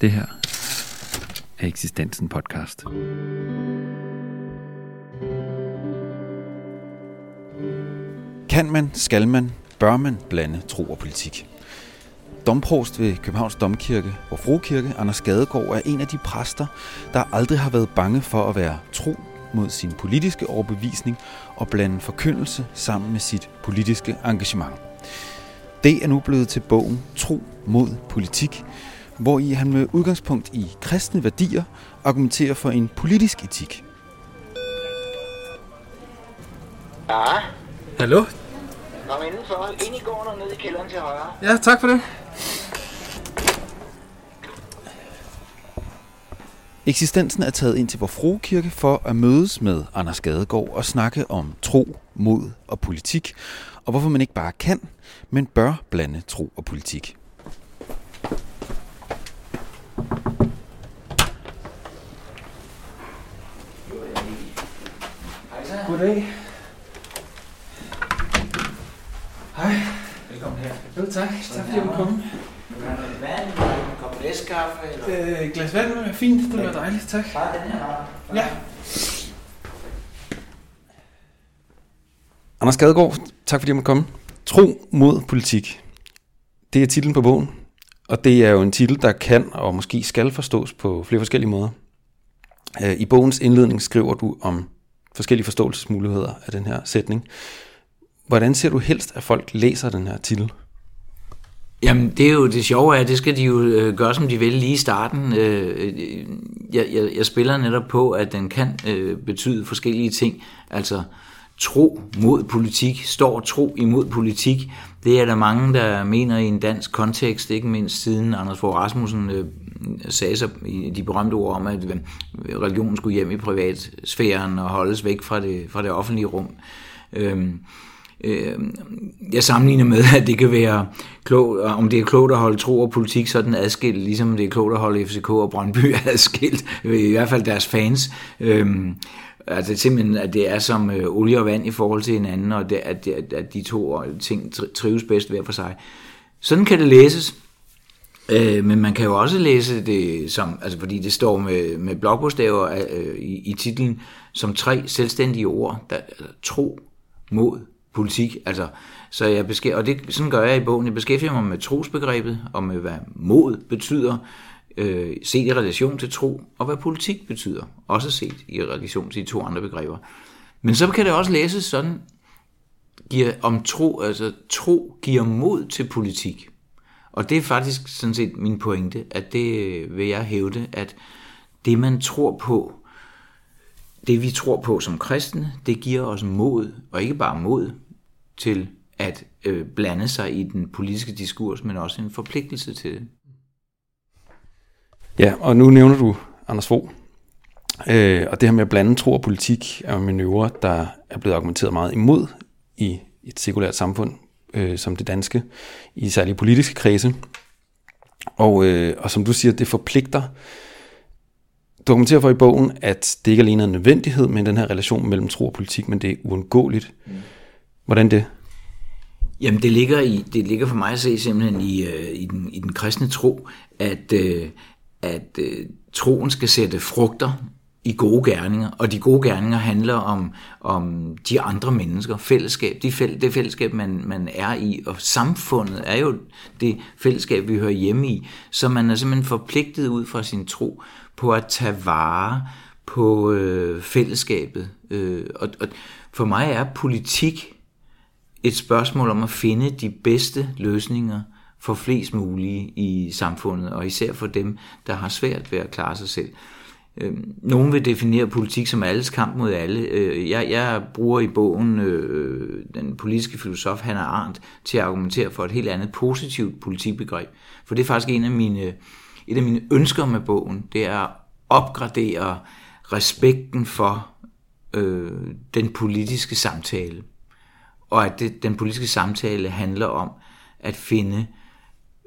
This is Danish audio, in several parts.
Det her er Eksistensen podcast. Kan man, skal man, bør man blande tro og politik? Domprost ved Københavns Domkirke, og Frokirke, Anders Gadegaard, er en af de præster, der aldrig har været bange for at være tro mod sin politiske overbevisning og blande forkyndelse sammen med sit politiske engagement. Det er nu blevet til bogen Tro mod politik, hvor i han med udgangspunkt i kristne værdier argumenterer for en politisk etik. Ja, Hallo? kom indenfor. Ind i gården og ned i kælderen til højre. Ja, tak for det. Eksistensen er taget ind til vor Frokirke for at mødes med Anders Gadegaard og snakke om tro, mod og politik, og hvorfor man ikke bare kan, men bør blande tro og politik. Goddag. Hej. Velkommen her. Jo, tak. Tak fordi jeg måtte komme. Vil du have noget vand? Vil du have en kop læskaffe? Eller? Øh, et glas vand er fint. Det var dejligt, tak. Bare den her. Ja. Anders Gadegaard, tak fordi jeg måtte komme. Tro mod politik. Det er titlen på bogen, og det er jo en titel, der kan og måske skal forstås på flere forskellige måder. Øh, I bogens indledning skriver du om forskellige forståelsesmuligheder af den her sætning. Hvordan ser du helst, at folk læser den her titel? Jamen, det er jo det sjove er, at det skal de jo øh, gøre, som de vil lige i starten. Øh, øh, jeg, jeg, jeg spiller netop på, at den kan øh, betyde forskellige ting. Altså, tro mod politik, står tro imod politik. Det er der mange, der mener i en dansk kontekst, ikke mindst siden Anders Fogh Rasmussen øh, sagde sig i de berømte ord om, at religionen skulle hjem i privatsfæren og holdes væk fra det, fra det offentlige rum. Øhm, Øh, jeg sammenligner med, at det kan være klogt, om det er klogt at holde tro og politik sådan adskilt, ligesom det er klogt at holde FCK og Brøndby adskilt, i hvert fald deres fans. Øhm, altså simpelthen, at det er som øh, olie og vand i forhold til hinanden, og det, at, at, at de to øh, ting trives bedst hver for sig. Sådan kan det læses. Øh, men man kan jo også læse det som, altså fordi det står med, med blokbogstaver øh, i, i titlen, som tre selvstændige ord, der, altså, tro mod politik. Altså, så jeg beskæ- og det, sådan gør jeg i bogen. Jeg beskæftiger mig med trosbegrebet, og med hvad mod betyder, øh, set i relation til tro, og hvad politik betyder, også set i relation til de to andre begreber. Men så kan det også læses sådan, giver, om tro, altså tro giver mod til politik. Og det er faktisk sådan set min pointe, at det øh, vil jeg hævde, at det man tror på, det vi tror på som kristne, det giver os mod, og ikke bare mod, til at øh, blande sig i den politiske diskurs, men også en forpligtelse til det. Ja, og nu nævner du Anders Fogh. Øh, og det her med at blande tro og politik er jo manøvre, der er blevet argumenteret meget imod i et sekulært samfund øh, som det danske, i særlige politiske kredse. Og, øh, og som du siger, det forpligter. Du argumenterer for i bogen, at det ikke alene er en nødvendighed med den her relation mellem tro og politik, men det er uundgåeligt. Mm. Hvordan det? Jamen det ligger, i, det ligger for mig at se simpelthen i, øh, i, den, i den kristne tro, at, øh, at øh, troen skal sætte frugter i gode gerninger, og de gode gerninger handler om, om de andre mennesker, fællesskab, de fæll, det fællesskab, man, man er i, og samfundet er jo det fællesskab, vi hører hjemme i, så man er simpelthen forpligtet ud fra sin tro på at tage vare på øh, fællesskabet. Øh, og, og for mig er politik et spørgsmål om at finde de bedste løsninger for flest mulige i samfundet, og især for dem, der har svært ved at klare sig selv. Øhm, nogen vil definere politik som alles kamp mod alle. Øh, jeg, jeg bruger i bogen øh, den politiske filosof Hannah Arendt til at argumentere for et helt andet positivt politikbegreb. For det er faktisk en af mine, et af mine ønsker med bogen, det er at opgradere respekten for øh, den politiske samtale og at det, den politiske samtale handler om at finde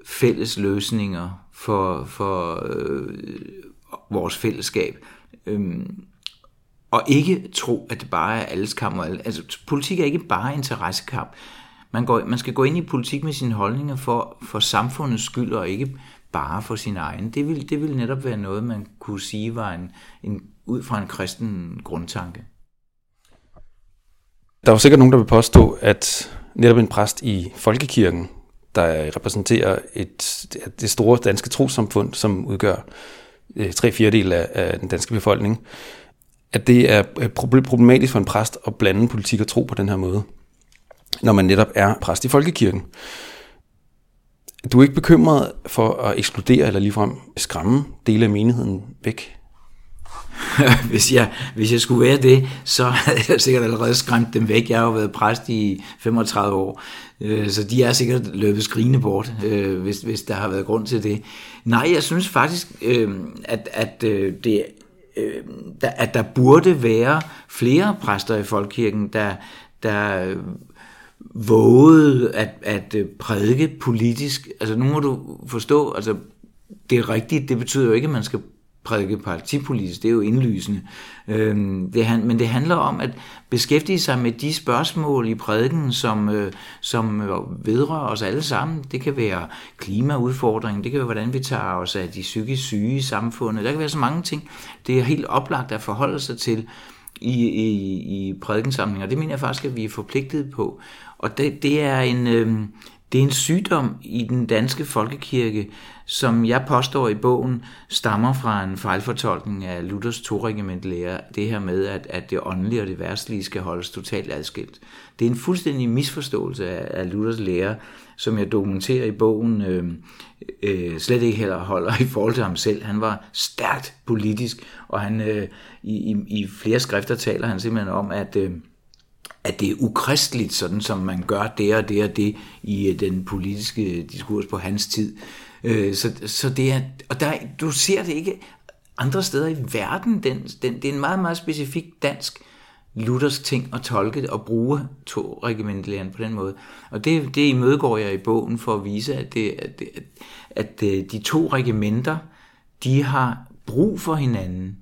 fælles løsninger for, for øh, vores fællesskab. Øhm, og ikke tro, at det bare er alles kamp. Altså, politik er ikke bare interessekamp. Man, går, man skal gå ind i politik med sine holdninger for, for samfundets skyld, og ikke bare for sin egen. Det vil, det vil netop være noget, man kunne sige var en, en, ud fra en kristen grundtanke. Der er jo sikkert nogen, der vil påstå, at netop en præst i folkekirken, der repræsenterer et, det store danske trosamfund, som udgør øh, tre fjerdedel af, af den danske befolkning, at det er øh, problematisk for en præst at blande politik og tro på den her måde, når man netop er præst i folkekirken. Du er ikke bekymret for at ekskludere eller ligefrem skræmme dele af menigheden væk? hvis, jeg, hvis jeg skulle være det, så havde jeg sikkert allerede skræmt dem væk. Jeg har jo været præst i 35 år, øh, så de er sikkert løbet skrigende bort, øh, hvis, hvis der har været grund til det. Nej, jeg synes faktisk, øh, at, at det at der burde være flere præster i folkekirken, der, der vågede at, at prædike politisk. Altså nu må du forstå, altså det er rigtigt, det betyder jo ikke, at man skal prædike partipolitisk, det er jo indlysende. Øhm, det, men det handler om at beskæftige sig med de spørgsmål i prædiken, som, øh, som vedrører os alle sammen. Det kan være klimaudfordringen, det kan være, hvordan vi tager os af de psykisk syge i samfundet. Der kan være så mange ting. Det er helt oplagt at forholde sig til i, i, i prædikensamlinger. Det mener jeg faktisk, at vi er forpligtet på. Og det, det er en... Øh, det er en sygdom i den danske folkekirke, som jeg påstår i bogen, stammer fra en fejlfortolkning af Luthers to lære, det her med, at, at det åndelige og det værtslige skal holdes totalt adskilt. Det er en fuldstændig misforståelse af, af Luthers lære, som jeg dokumenterer i bogen, øh, øh, slet ikke heller holder i forhold til ham selv. Han var stærkt politisk, og han øh, i, i, i flere skrifter taler han simpelthen om, at... Øh, at det er ukristeligt, sådan som man gør det og det og det i øh, den politiske diskurs på hans tid. Øh, så, så det er, og der, du ser det ikke andre steder i verden. Den, den, det er en meget, meget specifik dansk luthersk ting at tolke og bruge to regimentlæren på den måde. Og det, det imødegår jeg i bogen for at vise, at, det, at, at, at øh, de to regimenter, de har brug for hinanden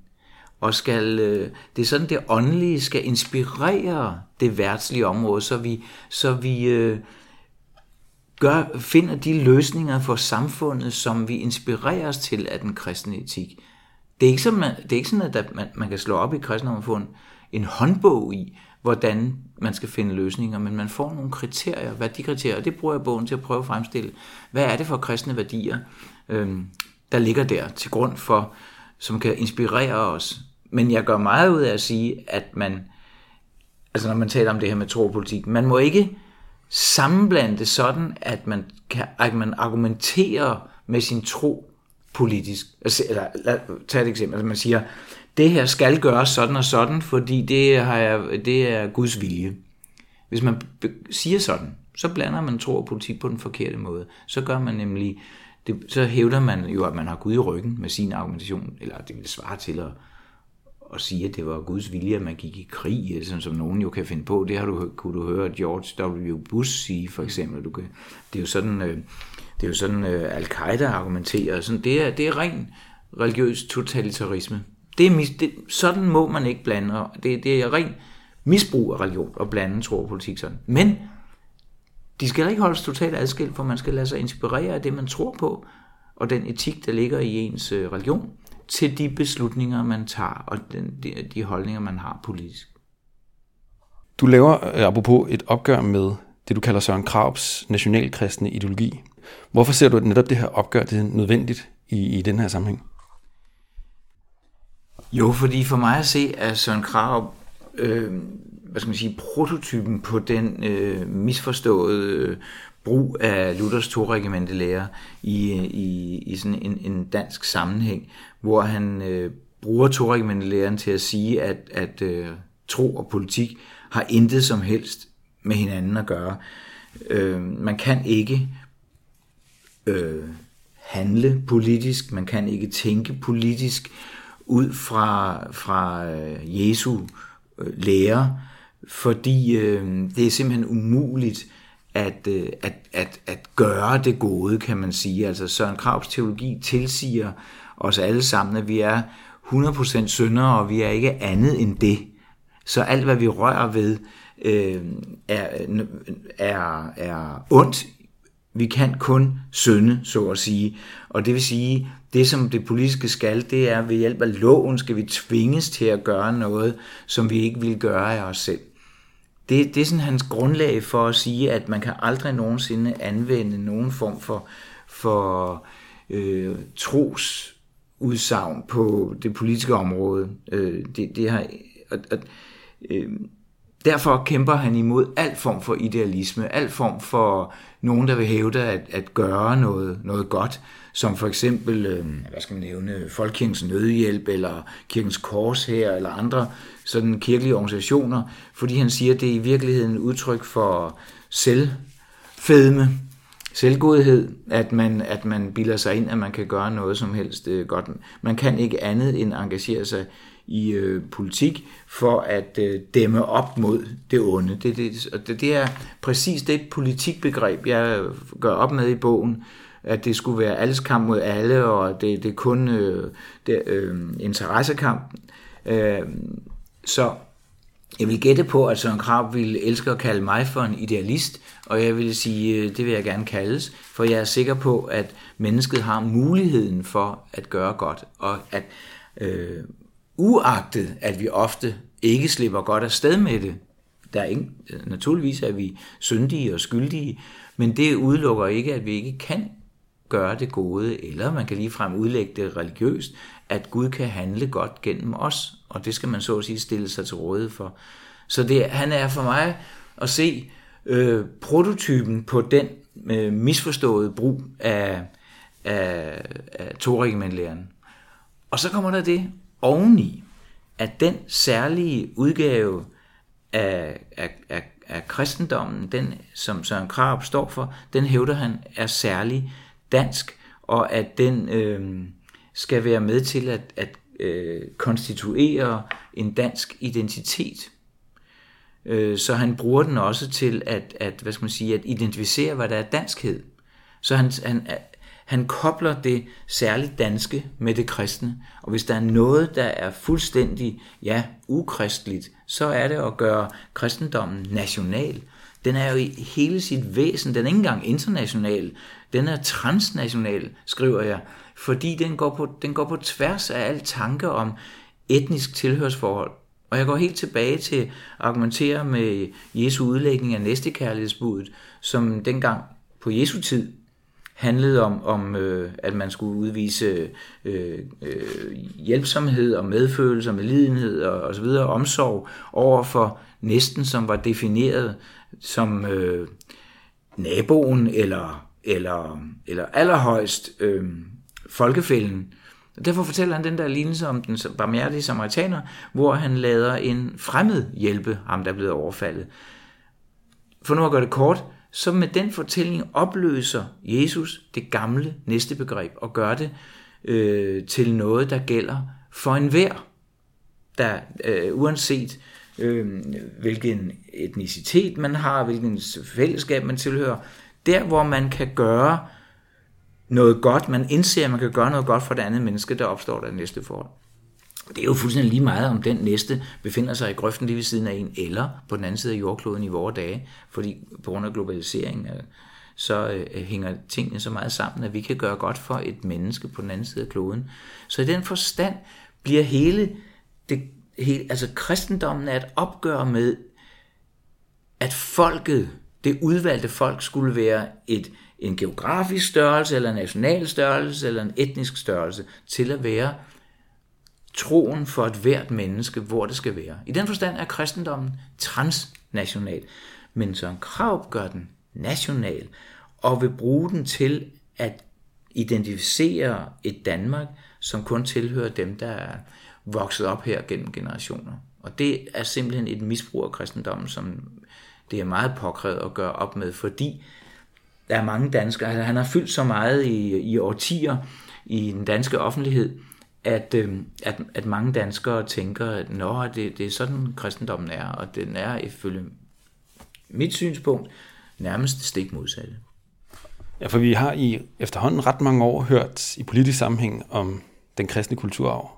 og skal, øh, det er sådan, det åndelige skal inspirere det værtslige område, så vi, så vi øh, gør, finder de løsninger for samfundet, som vi inspireres til af den kristne etik. Det er ikke sådan, man, det er ikke sådan at man, man kan slå op i kristendom og få en, en håndbog i, hvordan man skal finde løsninger, men man får nogle kriterier, værdikriterier, og det bruger jeg bogen til at prøve at fremstille. Hvad er det for kristne værdier, øh, der ligger der til grund for, som kan inspirere os men jeg gør meget ud af at sige, at man, altså når man taler om det her med tropolitik, man må ikke sammenblande det sådan, at man, kan, at man argumenterer med sin tro politisk. Altså, eller lad, tag et eksempel. Altså man siger, det her skal gøres sådan og sådan, fordi det, har jeg, det er Guds vilje. Hvis man siger sådan, så blander man tro og politik på den forkerte måde. Så gør man nemlig, det, så hævder man jo, at man har Gud i ryggen med sin argumentation, eller det vil svare til at at sige, at det var Guds vilje, at man gik i krig, sådan som nogen jo kan finde på. Det har du, kunne du høre George W. Bush sige, for eksempel. Du kan, det er jo sådan, øh, det er jo sådan øh, Al-Qaida argumenterer. Sådan, det, er, det er ren religiøs totalitarisme. Det er mis, det, sådan må man ikke blande. Det, det er ren misbrug af religion at blande tro og politik sådan. Men de skal ikke holdes totalt adskilt, for man skal lade sig inspirere af det, man tror på, og den etik, der ligger i ens øh, religion til de beslutninger, man tager, og den, de, de holdninger, man har politisk. Du laver, øh, apropos, et opgør med det, du kalder Søren Krabs nationalkristne ideologi. Hvorfor ser du, at netop det her opgør det er nødvendigt i, i den her sammenhæng? Jo, fordi for mig at se, at Søren Krab, øh, hvad skal man sige, prototypen på den øh, misforståede brug af Luthers to lærer i, i, i sådan en, en dansk sammenhæng, hvor han øh, bruger to læren til at sige, at, at øh, tro og politik har intet som helst med hinanden at gøre. Øh, man kan ikke øh, handle politisk, man kan ikke tænke politisk ud fra, fra øh, Jesu øh, lære, fordi øh, det er simpelthen umuligt at, øh, at, at, at gøre det gode, kan man sige. Altså Søren Kravs teologi tilsiger os alle sammen, at vi er 100% syndere, og vi er ikke andet end det. Så alt, hvad vi rører ved, øh, er, er, er ondt Vi kan kun synde, så at sige. Og det vil sige, det som det politiske skal, det er ved hjælp af loven, skal vi tvinges til at gøre noget, som vi ikke vil gøre af os selv. Det, det er sådan hans grundlag for at sige, at man kan aldrig nogensinde anvende nogen form for, for øh, trosudsagn på det politiske område. Øh, det, det har, og, og, øh, derfor kæmper han imod al form for idealisme, al form for nogen, der vil hævde at, at gøre noget, noget godt, som for eksempel, øh, hvad skal man nævne, Folkekirkens Nødhjælp, eller Kirkens Kors her, eller andre sådan kirkelige organisationer, fordi han siger, at det er i virkeligheden et udtryk for selvfedme, selvgodhed, at man, at man bilder sig ind, at man kan gøre noget som helst øh, godt. Man kan ikke andet end engagere sig i øh, politik for at øh, dæmme op mod det onde. Det, det, det, det er præcis det politikbegreb, jeg gør op med i bogen, at det skulle være alles kamp mod alle, og det, det er kun øh, det, øh, interessekamp. Øh, så jeg vil gætte på, at Søren Krab ville elske at kalde mig for en idealist, og jeg vil sige, øh, det vil jeg gerne kaldes, for jeg er sikker på, at mennesket har muligheden for at gøre godt, og at øh, uagtet, at vi ofte ikke slipper godt af sted med det, der er ingen, øh, naturligvis er vi syndige og skyldige, men det udelukker ikke, at vi ikke kan gøre det gode, eller man kan ligefrem udlægge det religiøst, at Gud kan handle godt gennem os, og det skal man så at sige stille sig til rådighed for. Så det, han er for mig at se øh, prototypen på den øh, misforståede brug af, af, af toregimentlæren. Og så kommer der det oveni, at den særlige udgave af, af, af, af kristendommen, den som Søren Krab står for, den hævder han er særlig dansk, og at den øh, skal være med til at, at øh, konstituere en dansk identitet. Øh, så han bruger den også til at, at, hvad skal man sige, at identificere, hvad der er danskhed. Så han, han, han kobler det særligt danske med det kristne. Og hvis der er noget, der er fuldstændig, ja, ukristeligt, så er det at gøre kristendommen national. Den er jo i hele sit væsen, den er ikke engang international, den er transnational, skriver jeg, fordi den går på, den går på tværs af al tanke om etnisk tilhørsforhold. Og jeg går helt tilbage til at argumentere med Jesu udlægning af næstekærlighedsbuddet, som dengang på Jesu tid handlede om, om øh, at man skulle udvise øh, øh, hjælpsomhed og medfølelse og medlidenhed og, og så videre, omsorg over for næsten, som var defineret som øh, naboen eller, eller, eller allerhøjst øh, folkefælden. Derfor fortæller han den der lignelse om den barmhjertige samaritaner, hvor han lader en fremmed hjælpe ham, der er blevet overfaldet. For nu at gøre det kort, så med den fortælling opløser Jesus det gamle næste begreb og gør det øh, til noget, der gælder for enhver, der øh, uanset øh, hvilken etnicitet man har, hvilken fællesskab man tilhører, der hvor man kan gøre noget godt, man indser, at man kan gøre noget godt for det andet menneske, der opstår der næste forhold. Det er jo fuldstændig lige meget, om den næste befinder sig i grøften lige ved siden af en, eller på den anden side af jordkloden i vores dage, fordi på grund af globaliseringen øh, så øh, hænger tingene så meget sammen, at vi kan gøre godt for et menneske på den anden side af kloden. Så i den forstand bliver hele, det, hele altså kristendommen er et opgør med, at folket, det udvalgte folk, skulle være et, en geografisk størrelse, eller en national størrelse, eller en etnisk størrelse, til at være troen for et hvert menneske, hvor det skal være. I den forstand er kristendommen transnational, men Søren Krav gør den national, og vil bruge den til at identificere et Danmark, som kun tilhører dem, der er vokset op her gennem generationer. Og det er simpelthen et misbrug af kristendommen, som det er meget påkrævet at gøre op med, fordi der er mange danskere, altså han har fyldt så meget i, i årtier i den danske offentlighed, at, øh, at, at mange danskere tænker, at Nå, det, det er sådan kristendommen er, og den er ifølge mit synspunkt nærmest stik modsatte. Ja, for vi har i efterhånden ret mange år hørt i politisk sammenhæng om den kristne kulturarv.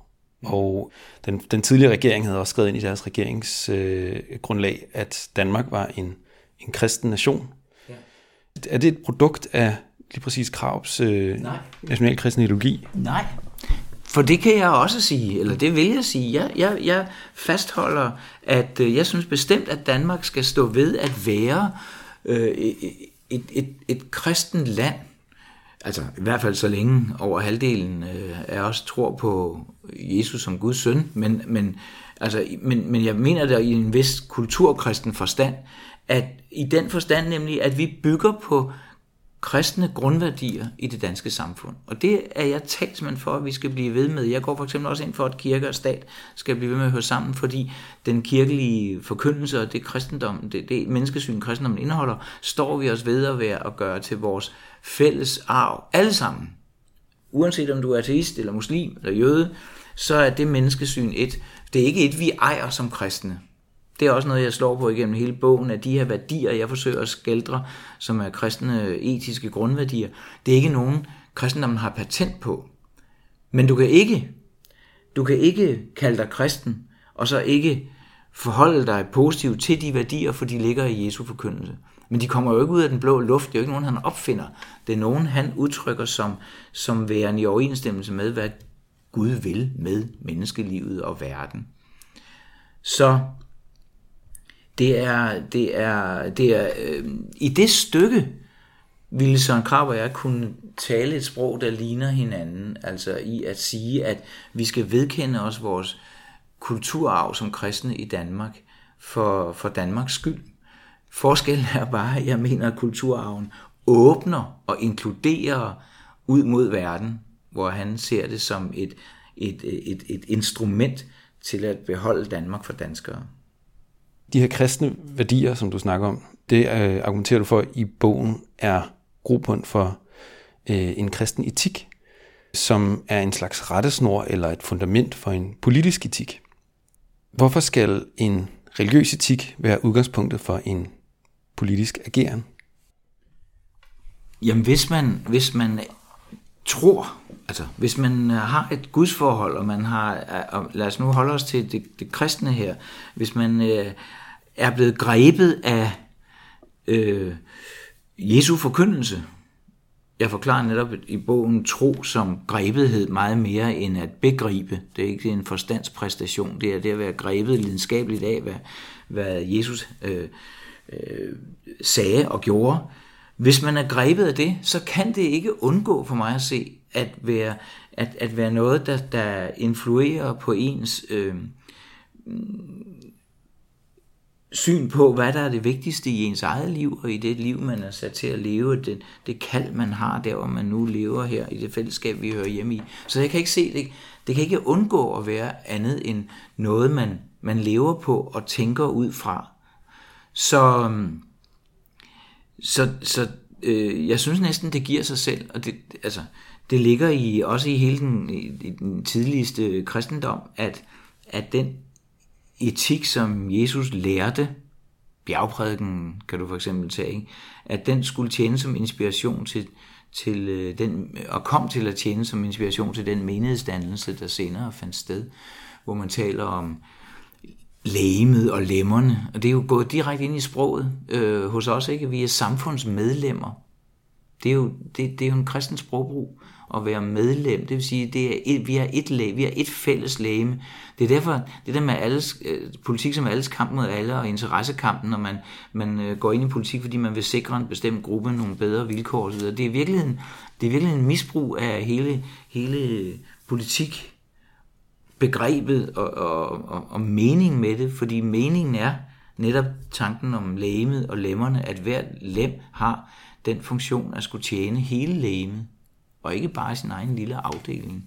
Og den, den tidligere regering havde også skrevet ind i deres regeringsgrundlag, øh, at Danmark var en, en kristen nation. Ja. Er det et produkt af lige præcis Kravs øh, nationalkristne ideologi? Nej, for det kan jeg også sige, eller det vil jeg sige. Jeg, jeg, jeg fastholder, at øh, jeg synes bestemt, at Danmark skal stå ved at være øh, et, et, et, kristent land. Altså i hvert fald så længe over halvdelen øh, af os tror på Jesus som Guds søn. Men, men, altså, men, men jeg mener det i en vis kulturkristen forstand, at i den forstand nemlig, at vi bygger på kristne grundværdier i det danske samfund. Og det er jeg talsmand for, at vi skal blive ved med. Jeg går for eksempel også ind for, at kirke og stat skal blive ved med at høre sammen, fordi den kirkelige forkyndelse og det kristendom, det, det menneskesyn, kristendommen indeholder, står vi os ved at være at gøre til vores fælles arv. Alle sammen. Uanset om du er ateist eller muslim eller jøde, så er det menneskesyn et. Det er ikke et, vi ejer som kristne. Det er også noget, jeg slår på igennem hele bogen, at de her værdier, jeg forsøger at skældre, som er kristne etiske grundværdier, det er ikke nogen, kristendommen har patent på. Men du kan ikke, du kan ikke kalde dig kristen, og så ikke forholde dig positivt til de værdier, for de ligger i Jesu forkyndelse. Men de kommer jo ikke ud af den blå luft. Det er jo ikke nogen, han opfinder. Det er nogen, han udtrykker som, som værende i overensstemmelse med, hvad Gud vil med menneskelivet og verden. Så det er, det er, det er øh, i det stykke ville Søren Krab og jeg kunne tale et sprog, der ligner hinanden, altså i at sige, at vi skal vedkende os vores kulturarv som kristne i Danmark for, for Danmarks skyld. Forskellen er bare, at jeg mener, at kulturarven åbner og inkluderer ud mod verden, hvor han ser det som et, et, et, et instrument til at beholde Danmark for danskere. De her kristne værdier, som du snakker om, det øh, argumenterer du for i bogen er grobund for øh, en kristen etik, som er en slags rettesnor eller et fundament for en politisk etik. Hvorfor skal en religiøs etik være udgangspunktet for en politisk ageren? Jamen hvis man, hvis man tror, altså hvis man øh, har et gudsforhold, og man har, øh, og lad os nu holde os til det, det kristne her, hvis man øh, er blevet grebet af øh, Jesu forkyndelse. Jeg forklarer netop i bogen tro som grebethed meget mere end at begribe. Det er ikke en forstandspræstation, det er det at være grebet lidenskabeligt af, hvad, hvad Jesus øh, øh, sagde og gjorde. Hvis man er grebet af det, så kan det ikke undgå for mig at se at være, at, at være noget, der, der influerer på ens øh, syn på, hvad der er det vigtigste i ens eget liv, og i det liv, man er sat til at leve, det, det kald, man har der, hvor man nu lever her, i det fællesskab, vi hører hjemme i. Så jeg kan ikke se det. Det kan ikke undgå at være andet end noget, man, man lever på og tænker ud fra. Så, så, så øh, jeg synes næsten, det giver sig selv, og det, altså, det ligger i, også i hele den, i den tidligste kristendom, at, at den etik, som Jesus lærte, bjergprædiken kan du for eksempel tage, ikke? at den skulle tjene som inspiration til, til øh, den, og kom til at tjene som inspiration til den menighedsdannelse, der senere fandt sted, hvor man taler om lægemet og lemmerne, og det er jo gået direkte ind i sproget øh, hos os, ikke? Vi er samfundsmedlemmer. Det er jo, det, det er jo en kristen sprogbrug at være medlem. Det vil sige, det er et, vi er et læge, vi er et fælles læge. Det er derfor, det der med alles, øh, politik som alles kamp mod alle, og interessekampen, når man, man øh, går ind i politik, fordi man vil sikre en bestemt gruppe nogle bedre vilkår osv. Det er virkelig en, det er virkelig en misbrug af hele, hele politik, begrebet og, og, og, og mening med det, fordi meningen er netop tanken om lægemet og lemmerne, at hvert lem har den funktion at skulle tjene hele lægemet og ikke bare sin egen lille afdeling.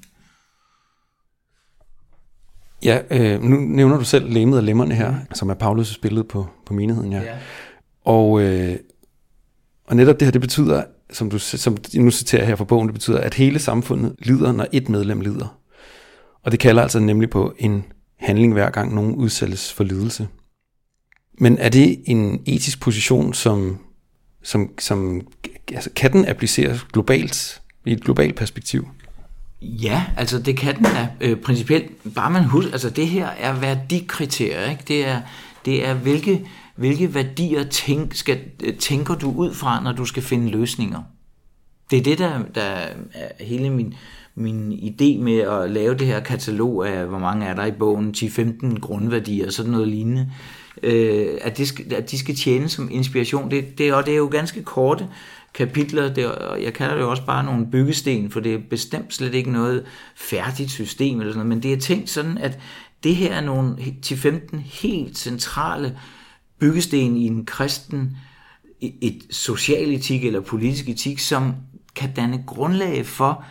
Ja, øh, nu nævner du selv lemmet og lemmerne her, mm. som er Paulus' billede på, på menigheden, ja. ja. Og, øh, og netop det her, det betyder, som du som nu citerer her fra bogen, det betyder, at hele samfundet lider, når et medlem lider. Og det kalder altså nemlig på en handling hver gang nogen udsættes for lidelse. Men er det en etisk position, som, som, som altså, kan den appliceres globalt? I et globalt perspektiv? Ja, altså det kan den da øh, principielt. Bare man husker, altså det her er værdikriterier, ikke? Det er, det er hvilke, hvilke værdier tænk, skal, øh, tænker du ud fra, når du skal finde løsninger? Det er det, der, der er hele min, min idé med at lave det her katalog af, hvor mange er der i bogen, 10-15 grundværdier og sådan noget lignende, øh, at, det skal, at de skal tjene som inspiration. Det, det, og det er jo ganske korte kapitler, det, og jeg kalder det jo også bare nogle byggesten, for det er bestemt slet ikke noget færdigt system eller sådan noget, men det er tænkt sådan, at det her er nogle 10-15 helt centrale byggesten i en kristen et social etik eller politisk etik, som kan danne grundlag for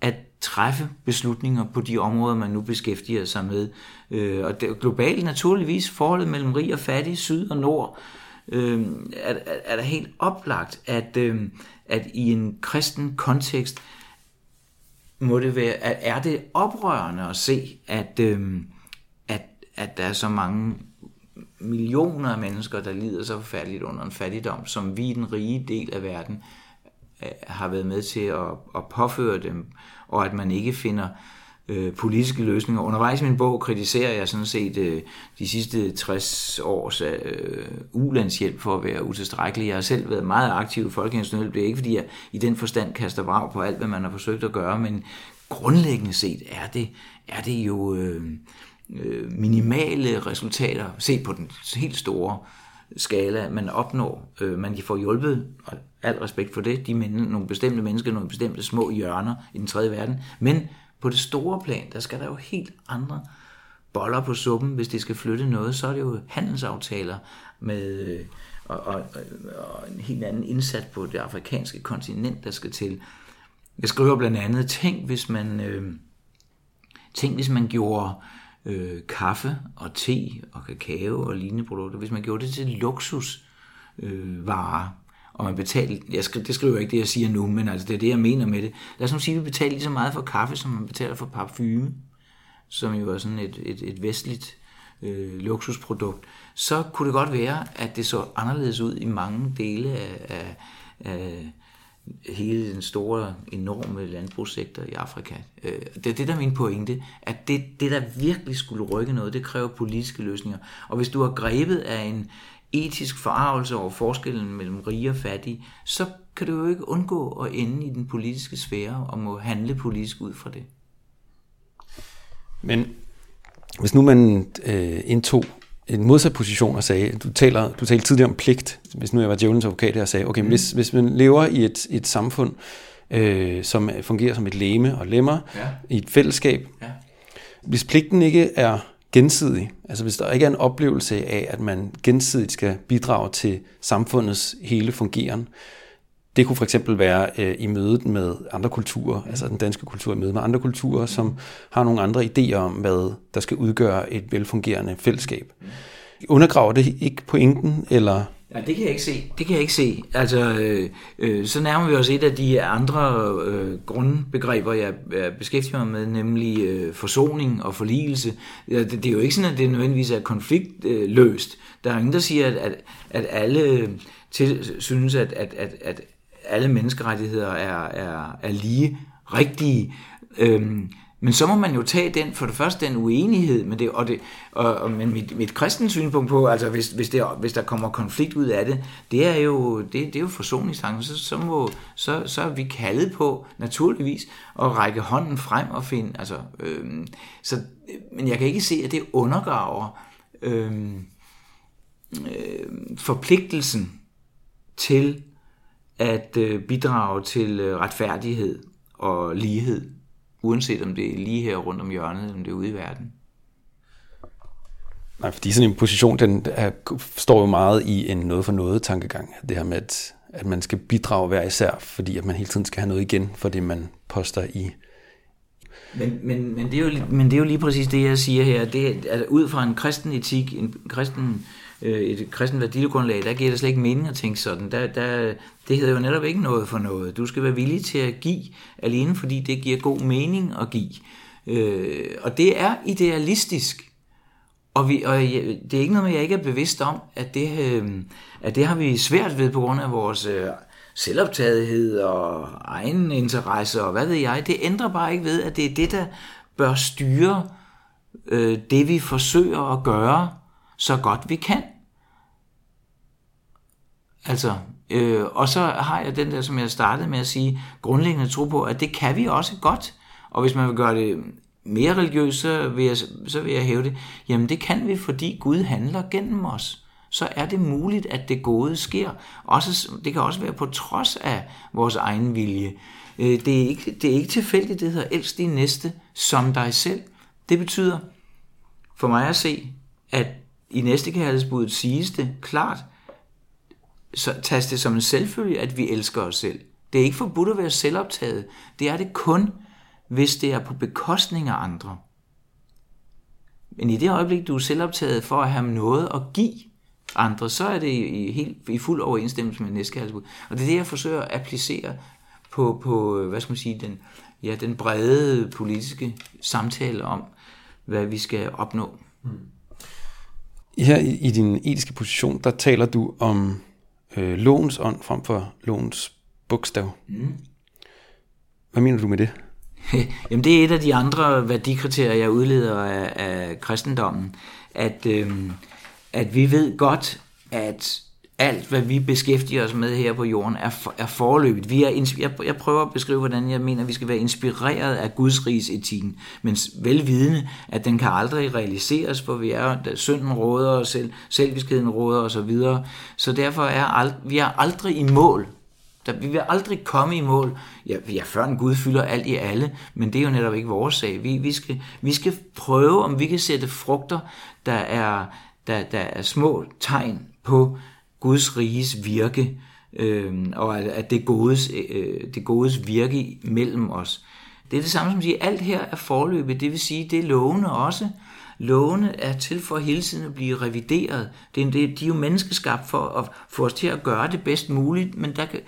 at træffe beslutninger på de områder, man nu beskæftiger sig med. Øh, og det, globalt naturligvis forholdet mellem rig og fattig, syd og nord, øh, øh, er, er der helt oplagt, at, øh, at i en kristen kontekst må det være, at er det oprørende at se, at, øh, at, at der er så mange millioner af mennesker, der lider så forfærdeligt under en fattigdom, som vi i den rige del af verden øh, har været med til at, at påføre dem, og at man ikke finder øh, politiske løsninger. Undervejs i min bog kritiserer jeg sådan set øh, de sidste 60 års øh, ulandshjælp for at være utilstrækkelig. Jeg har selv været meget aktiv i Folkehjælpsnødhjælp. Det er ikke, fordi jeg i den forstand kaster vrag på alt, hvad man har forsøgt at gøre, men grundlæggende set er det, er det jo øh, øh, minimale resultater, set på den helt store skala, man opnår. Øh, man får hjulpet, og al respekt for det, de men, nogle bestemte mennesker, nogle bestemte små hjørner i den tredje verden, men på det store plan, der skal der jo helt andre boller på suppen, hvis det skal flytte noget, så er det jo handelsaftaler med, øh, og, og, og en helt anden indsats på det afrikanske kontinent, der skal til. Jeg skriver blandt andet, tænk hvis man, øh, tænk hvis man gjorde øh, kaffe og te og kakao og lignende produkter, hvis man gjorde det til luksusvarer, øh, og man betaler, jeg skri, det skriver jeg ikke det, jeg siger nu, men altså det er det, jeg mener med det. Lad os nu sige, at vi betaler lige så meget for kaffe, som man betaler for parfume, som jo er sådan et, et, et vestligt øh, luksusprodukt. Så kunne det godt være, at det så anderledes ud i mange dele af, af, af hele den store, enorme landbrugssektor i Afrika. Øh, det er det, der er min pointe, at det, det, der virkelig skulle rykke noget, det kræver politiske løsninger. Og hvis du har grebet af en etisk forarvelse over forskellen mellem rige og fattige, så kan du jo ikke undgå at ende i den politiske sfære og må handle politisk ud fra det. Men hvis nu man øh, indtog en modsat position og sagde, du taler, du talte tidligere om pligt, hvis nu jeg var djævelens advokat og sagde, okay, mm. hvis, hvis man lever i et, et samfund, øh, som fungerer som et leme og lemmer, ja. i et fællesskab, ja. hvis pligten ikke er gensidig, altså hvis der ikke er en oplevelse af, at man gensidigt skal bidrage til samfundets hele fungeren, det kunne for eksempel være øh, i mødet med andre kulturer, mm. altså den danske kultur i mødet med andre kulturer, som har nogle andre idéer om, hvad der skal udgøre et velfungerende fællesskab. Mm. Undergraver det ikke pointen, eller Ja, det kan jeg ikke se. Det kan jeg ikke se. Altså, øh, øh, så nærmer vi os et af de andre øh, grundbegreber, jeg, jeg beskæftiger mig med, nemlig øh, forsoning og forligelse. Ja, det, det er jo ikke sådan, at det nødvendigvis er konfliktløst. Øh, der er ingen, der siger, at, at, at alle til, synes, at, at, at, at alle menneskerettigheder er, er, er lige rigtige. Øhm, men så må man jo tage den, for det første den uenighed med det, og, det, og, og men mit, mit kristens synspunkt på, altså hvis, hvis, det, hvis der kommer konflikt ud af det, det er jo, det, det er jo forsoningstanken, så, så, må, så, så er vi kaldet på, naturligvis, at række hånden frem og finde, altså, øhm, så, men jeg kan ikke se, at det undergraver øhm, øh, forpligtelsen til at øh, bidrage til øh, retfærdighed og lighed, uanset om det er lige her rundt om hjørnet, eller om det er ude i verden. Nej, fordi sådan en position, den er, står jo meget i en noget for noget tankegang. Det her med, at, at man skal bidrage hver især, fordi at man hele tiden skal have noget igen for det, man poster i. Men, men, men, det er jo, men det er jo lige præcis det, jeg siger her. Det er, altså, ud fra en kristen etik, en kristen øh, øh, et kristen værdigrundlag, der giver det slet ikke mening at tænke sådan. Der, der, det hedder jo netop ikke noget for noget. Du skal være villig til at give, alene fordi det giver god mening at give. Øh, og det er idealistisk. Og, vi, og det er ikke noget, jeg ikke er bevidst om, at det, øh, at det har vi svært ved på grund af vores øh, selvoptagethed og egen interesse og hvad ved jeg. Det ændrer bare ikke ved, at det er det, der bør styre øh, det, vi forsøger at gøre så godt vi kan. Altså, øh, og så har jeg den der, som jeg startede med at sige, grundlæggende tro på, at det kan vi også godt. Og hvis man vil gøre det mere religiøst, så vil jeg, så vil jeg hæve det. Jamen det kan vi, fordi Gud handler gennem os. Så er det muligt, at det gode sker. Også, det kan også være på trods af vores egen vilje. Øh, det, er ikke, det er ikke tilfældigt, det hedder elsk din næste som dig selv. Det betyder for mig at se, at i næstekærlighedsbuddet siges det klart, så tages det som en selvfølge, at vi elsker os selv. Det er ikke forbudt at være selvoptaget. Det er det kun, hvis det er på bekostning af andre. Men i det øjeblik, du er selvoptaget for at have noget at give andre, så er det i, helt, i fuld overensstemmelse med næstkærlighedsbud. Og det er det, jeg forsøger at applicere på, på hvad skal man sige, den, ja, den brede politiske samtale om, hvad vi skal opnå. Mm. Her i, i din etiske position, der taler du om øh, lovens ånd frem for lovens bogstav. Mm. Hvad mener du med det? Jamen det er et af de andre værdikriterier, jeg udleder af, af kristendommen, at, øh, at vi ved godt, at alt, hvad vi beskæftiger os med her på jorden, er, for, er forløbet. Vi er, jeg, jeg prøver at beskrive, hvordan jeg mener, at vi skal være inspireret af Guds rigs etikken, men velvidende, at den kan aldrig realiseres, for vi er, synden råder os selv, selviskheden råder og så videre. Så derfor er ald, vi er aldrig i mål. Der, vi vil aldrig komme i mål. Ja, ja, før en Gud fylder alt i alle, men det er jo netop ikke vores sag. Vi, vi, skal, vi skal prøve, om vi kan sætte frugter, der er, der, der er små tegn på Guds riges virke, øh, og at det godes, øh, det godes virke mellem os. Det er det samme som at sige, at alt her er forløbet, det vil sige, det er lovende også. Lovene er til for hele tiden at blive revideret. Det er, det, de er jo menneskeskabt for at få os til at gøre det bedst muligt, men der kan,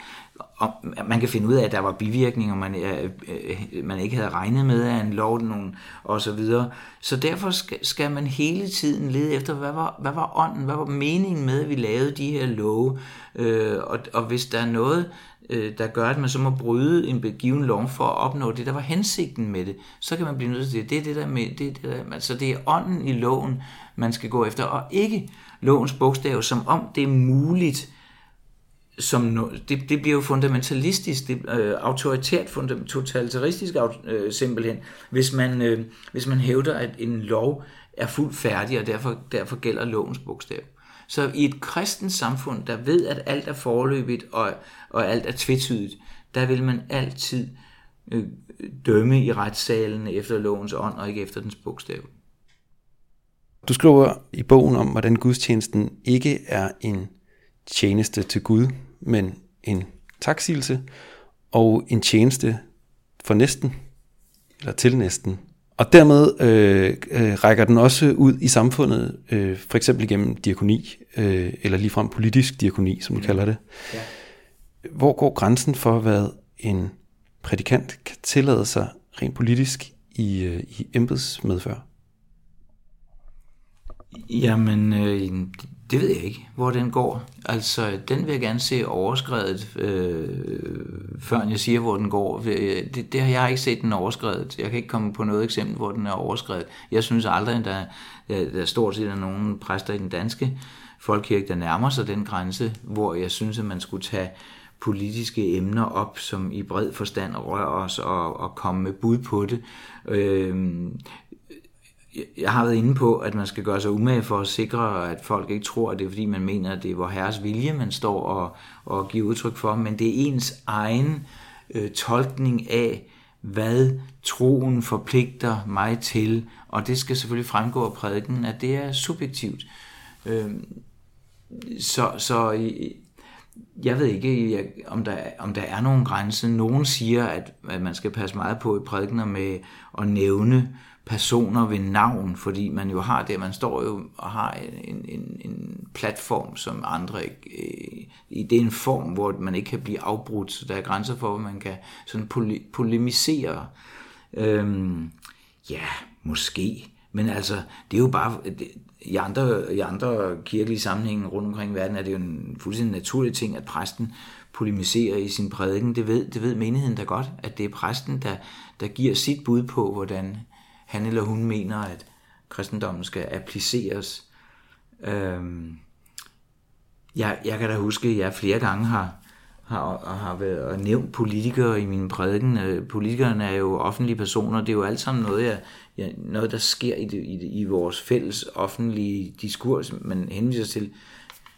og man kan finde ud af, at der var bivirkninger, man, øh, øh, man ikke havde regnet med af en lov, nogen, og så videre. Så derfor skal, skal man hele tiden lede efter, hvad var, hvad var ånden, hvad var meningen med, at vi lavede de her love. Øh, og, og hvis der er noget, øh, der gør, at man så må bryde en begiven lov for at opnå det, der var hensigten med det, så kan man blive nødt til det. Det er det der med, det, er det der, altså det er ånden i loven, man skal gå efter, og ikke lovens bogstav, som om det er muligt, som no, det, det bliver jo fundamentalistisk, det, øh, autoritært, fundament, totalitaristisk øh, simpelthen, hvis man, øh, hvis man hævder, at en lov er fuldt færdig, og derfor, derfor gælder lovens bogstav. Så i et kristent samfund, der ved, at alt er forløbigt, og, og alt er tvetydigt, der vil man altid øh, dømme i retssalen efter lovens ånd, og ikke efter dens bogstav. Du skriver i bogen om, hvordan gudstjenesten ikke er en tjeneste til Gud, men en taksigelse og en tjeneste for næsten, eller til næsten. Og dermed øh, øh, rækker den også ud i samfundet, øh, for eksempel gennem diakoni, øh, eller ligefrem politisk diakoni, som du kalder det. Ja. Hvor går grænsen for, hvad en prædikant kan tillade sig rent politisk i, øh, i embedsmedfør? Jamen, øh, det ved jeg ikke, hvor den går. Altså, den vil jeg gerne se overskrevet, øh, før jeg siger, hvor den går. Øh, det, det har jeg ikke set den overskrevet. Jeg kan ikke komme på noget eksempel, hvor den er overskrevet. Jeg synes aldrig, at der, der stort set er nogen præster i den danske folkekirke, der nærmer sig den grænse, hvor jeg synes, at man skulle tage politiske emner op, som i bred forstand rører os og, og komme med bud på det. Øh, jeg har været inde på, at man skal gøre sig umage for at sikre, at folk ikke tror, at det er fordi, man mener, at det er vor herres vilje, man står og, og giver udtryk for, men det er ens egen øh, tolkning af, hvad troen forpligter mig til, og det skal selvfølgelig fremgå af prædiken, at det er subjektivt. Øh, så, så øh, jeg ved ikke, om der, om der er nogen grænse. Nogen siger, at, at man skal passe meget på i prædikener med at nævne personer ved navn, fordi man jo har det, man står jo og har en, en, en platform, som andre ikke, øh, det er en form, hvor man ikke kan blive afbrudt, så der er grænser for, hvor man kan sådan pole, polemisere. Øhm, ja, måske, men altså, det er jo bare, det, i andre, i andre kirkelige sammenhænge rundt omkring i verden, er det jo en fuldstændig naturlig ting, at præsten polemiserer i sin prædiken. Det ved, det ved menigheden da godt, at det er præsten, der, der giver sit bud på, hvordan han eller hun mener, at kristendommen skal appliceres. Øhm, jeg, jeg kan da huske, at jeg flere gange har, har, har været og nævnt politikere i min prædiken. Øh, politikerne er jo offentlige personer. Det er jo alt sammen noget, jeg, jeg, noget der sker i, det, i, det, i vores fælles offentlige diskurs, man henviser til.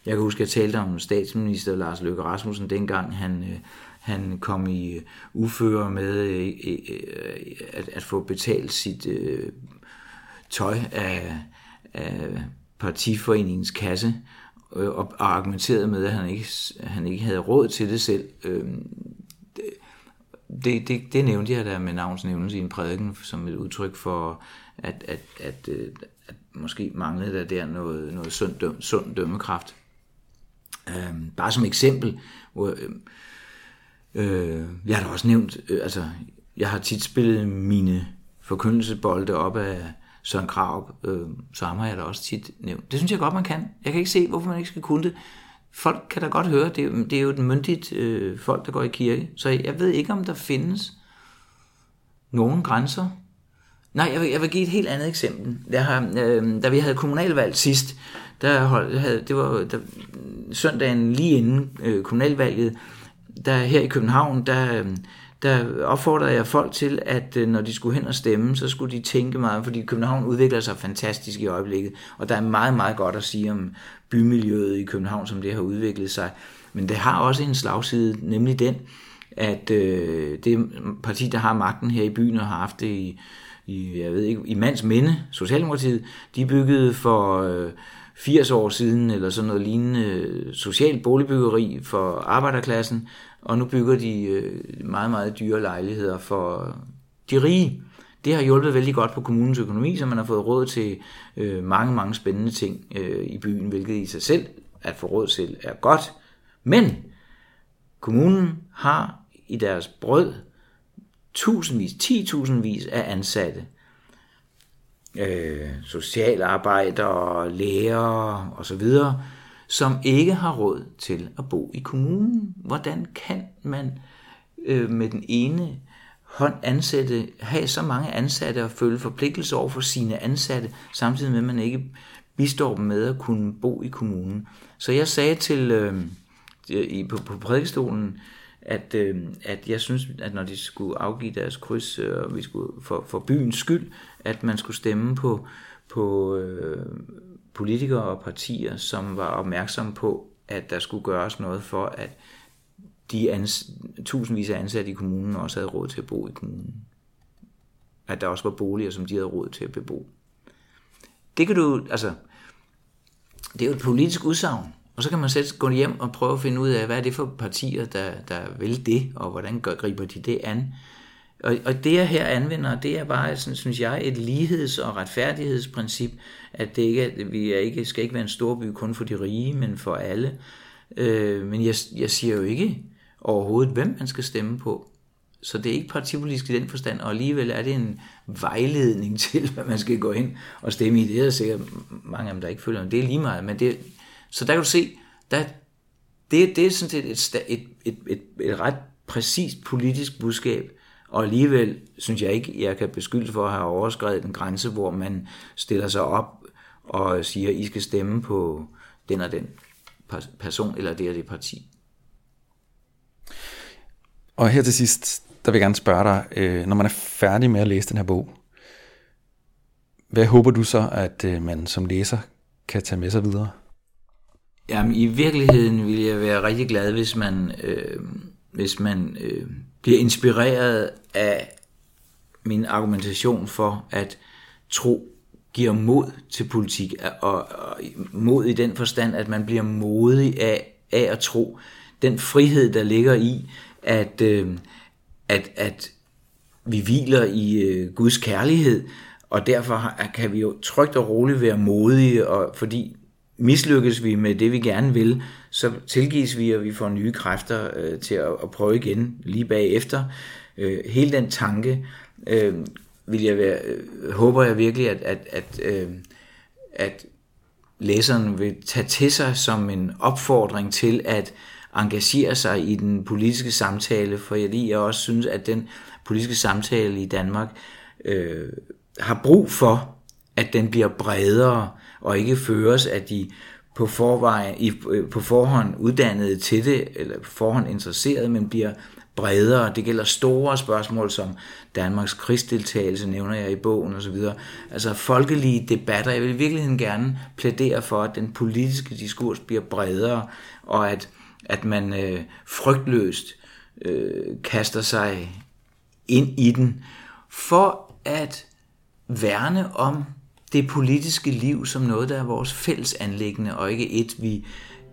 Jeg kan huske, at jeg talte om statsminister Lars Løkke Rasmussen, dengang han, øh, han kom i øh, uføre med øh, øh, øh, at, at få betalt sit tøj af, af partiforeningens kasse øh, og argumenterede med, at han ikke, han ikke havde råd til det selv. Øh, det, det, det nævnte jeg da med navns nævnelse i en prædiken som et udtryk for, at, at, at, øh, at måske manglede der der noget, noget sund, døm, sund dømmekraft. Øh, bare som eksempel, hvor, øh, jeg har da også nævnt, øh, altså jeg har tit spillet mine forkyndelsesbolde op af Søren Krav, øh, så har jeg da også tit nævnt. Det synes jeg godt, man kan. Jeg kan ikke se, hvorfor man ikke skal kunne det. Folk kan da godt høre, det er, det er jo et myndigt øh, folk, der går i kirke. Så jeg ved ikke, om der findes nogen grænser. Nej, jeg vil, jeg vil give et helt andet eksempel. Jeg har, øh, da vi havde kommunalvalg sidst, der hold, havde, det var der, søndagen lige inden øh, kommunalvalget, der her i København, der, øh, der opfordrede jeg folk til, at øh, når de skulle hen og stemme, så skulle de tænke meget, fordi København udvikler sig fantastisk i øjeblikket, og der er meget, meget godt at sige om bymiljøet i København, som det har udviklet sig. Men det har også en slagside, nemlig den, at øh, det parti, der har magten her i byen og har haft det i, i jeg ved ikke, i mands minde, Socialdemokratiet, de byggede for øh, 80 år siden, eller sådan noget lignende, social boligbyggeri for arbejderklassen, og nu bygger de øh, meget, meget dyre lejligheder for de rige. Det har hjulpet vældig godt på kommunens økonomi, så man har fået råd til øh, mange, mange spændende ting øh, i byen, hvilket i sig selv at få råd til er godt. Men kommunen har i deres brød tusindvis, titusindvis af ansatte. Øh, socialarbejdere, læger osv., som ikke har råd til at bo i kommunen. Hvordan kan man øh, med den ene hånd ansætte, have så mange ansatte og føle forpligtelse over for sine ansatte, samtidig med, at man ikke bistår dem med at kunne bo i kommunen. Så jeg sagde til øh, i, på, på prædikestolen, at, øh, at jeg synes, at når de skulle afgive deres kryds, øh, og vi skulle for, for byens skyld, at man skulle stemme på, på øh, politikere og partier, som var opmærksomme på, at der skulle gøres noget for, at de ans- tusindvis af ansatte i kommunen også havde råd til at bo i kommunen. At der også var boliger, som de havde råd til at bebo. Det kan du, altså, det er jo et politisk udsagn. Og så kan man selv gå hjem og prøve at finde ud af, hvad er det for partier, der, der vil det, og hvordan griber de det an. Og, og det jeg her anvender, det er bare, sådan, synes jeg, et ligheds- og retfærdighedsprincip, at det ikke at vi er ikke, skal ikke være en storby kun for de rige, men for alle. Øh, men jeg, jeg siger jo ikke overhovedet, hvem man skal stemme på. Så det er ikke partipolitisk i den forstand, og alligevel er det en vejledning til, hvad man skal gå ind og stemme i. Det er sikkert mange af dem, der ikke føler, men det er lige meget. Men det, så der kan du se, der, det, det er sådan set et, et, et, et, et ret præcist politisk budskab, og alligevel synes jeg ikke, jeg kan beskylde for at have overskrevet en grænse, hvor man stiller sig op og siger, I skal stemme på den og den person eller det og det parti. Og her til sidst, der vil jeg gerne spørge dig, øh, når man er færdig med at læse den her bog, hvad håber du så, at øh, man som læser kan tage med sig videre? Jamen, i virkeligheden ville jeg være rigtig glad, hvis man, øh, hvis man øh, bliver inspireret af min argumentation for, at tro giver mod til politik, og, og mod i den forstand, at man bliver modig af, af at tro. Den frihed, der ligger i, at, øh, at, at vi hviler i øh, Guds kærlighed, og derfor kan vi jo trygt og roligt være modige, og fordi mislykkes vi med det, vi gerne vil, så tilgives vi, og vi får nye kræfter øh, til at, at prøve igen lige bagefter. Øh, hele den tanke øh, vil jeg være, øh, håber jeg virkelig, at, at, at, øh, at læseren vil tage til sig som en opfordring til at engagere sig i den politiske samtale, for jeg lige også synes, at den politiske samtale i Danmark øh, har brug for, at den bliver bredere og ikke føres af de på, forvejen, i, øh, på forhånd uddannede til det, eller på forhånd interesseret, men bliver bredere. Det gælder store spørgsmål som Danmarks krigsdeltagelse, nævner jeg i bogen osv. Altså folkelige debatter. Jeg vil i virkeligheden gerne plædere for, at den politiske diskurs bliver bredere, og at, at man øh, frygtløst øh, kaster sig ind i den, for at værne om det politiske liv som noget, der er vores fælles anlæggende, og ikke et, vi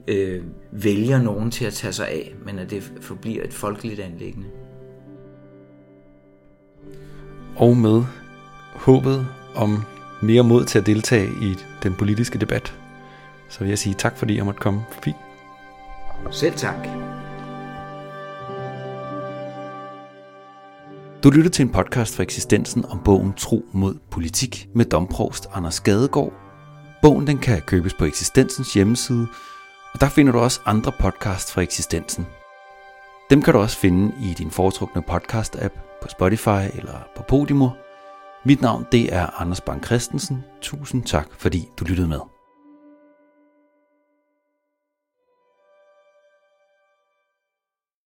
øh, vælger nogen til at tage sig af, men at det forbliver et folkeligt anlæggende. Og med håbet om mere mod til at deltage i den politiske debat, så vil jeg sige tak, fordi jeg måtte komme forbi. Selv tak. Du lytter til en podcast fra eksistensen om bogen Tro mod politik med domprovst Anders Gadegaard. Bogen den kan købes på eksistensens hjemmeside, og der finder du også andre podcasts fra eksistensen. Dem kan du også finde i din foretrukne podcast-app på Spotify eller på Podimo. Mit navn det er Anders Bang Christensen. Tusind tak, fordi du lyttede med.